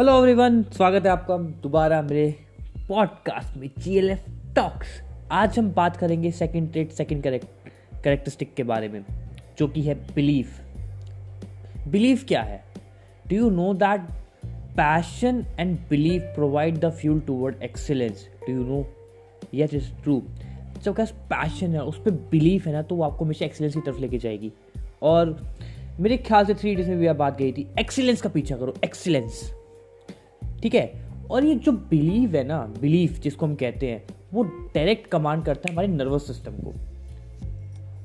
Hello everyone स्वागत है आपका दोबारा मेरे पॉडकास्ट में जी एल एफ़ टॉक्स आज हम बात करेंगे सेकंड ट्रेड सेकंड करेक्टरिस्टिक के बारे में, जो कि है बिलीफ बिलीफ क्या है? Do you know that passion and belief provide the fuel toward excellence do you know yes is true जब कैस पैशन है, उस पर बिलीफ है ना तो वो आपको हमेशा एक्सीलेंस की तरफ़ लेके जाएगी. और मेरे ख्याल से थ्री डेज़ में भी आप बात गई थी एक्सीलेंस का पीछा करो एक्सीलेंस ठीक है? और ये जो बिलीव है ना बिलीफ जिसको हम कहते हैं, वो डायरेक्ट कमांड करता है हमारे नर्वस सिस्टम को।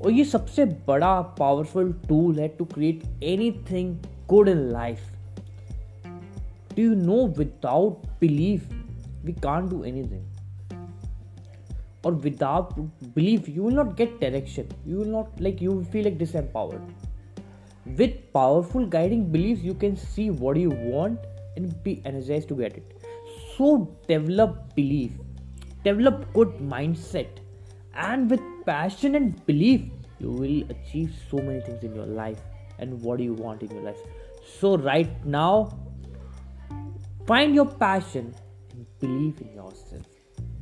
और ये सबसे बड़ा पावरफुल टूल है to create anything good in life do you know without believe we can do anything और without believe you will not get direction you will not like you feel like this empowered with powerful guiding believe you can see what you want and be energized to get it. So, develop belief, develop good mindset, and with passion and belief, you will achieve so many things in your life and what do you want in your life. So, right now, find your passion and believe in yourself.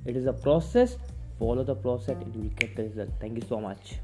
It is a process, follow the process, and you will get the result. Thank you so much.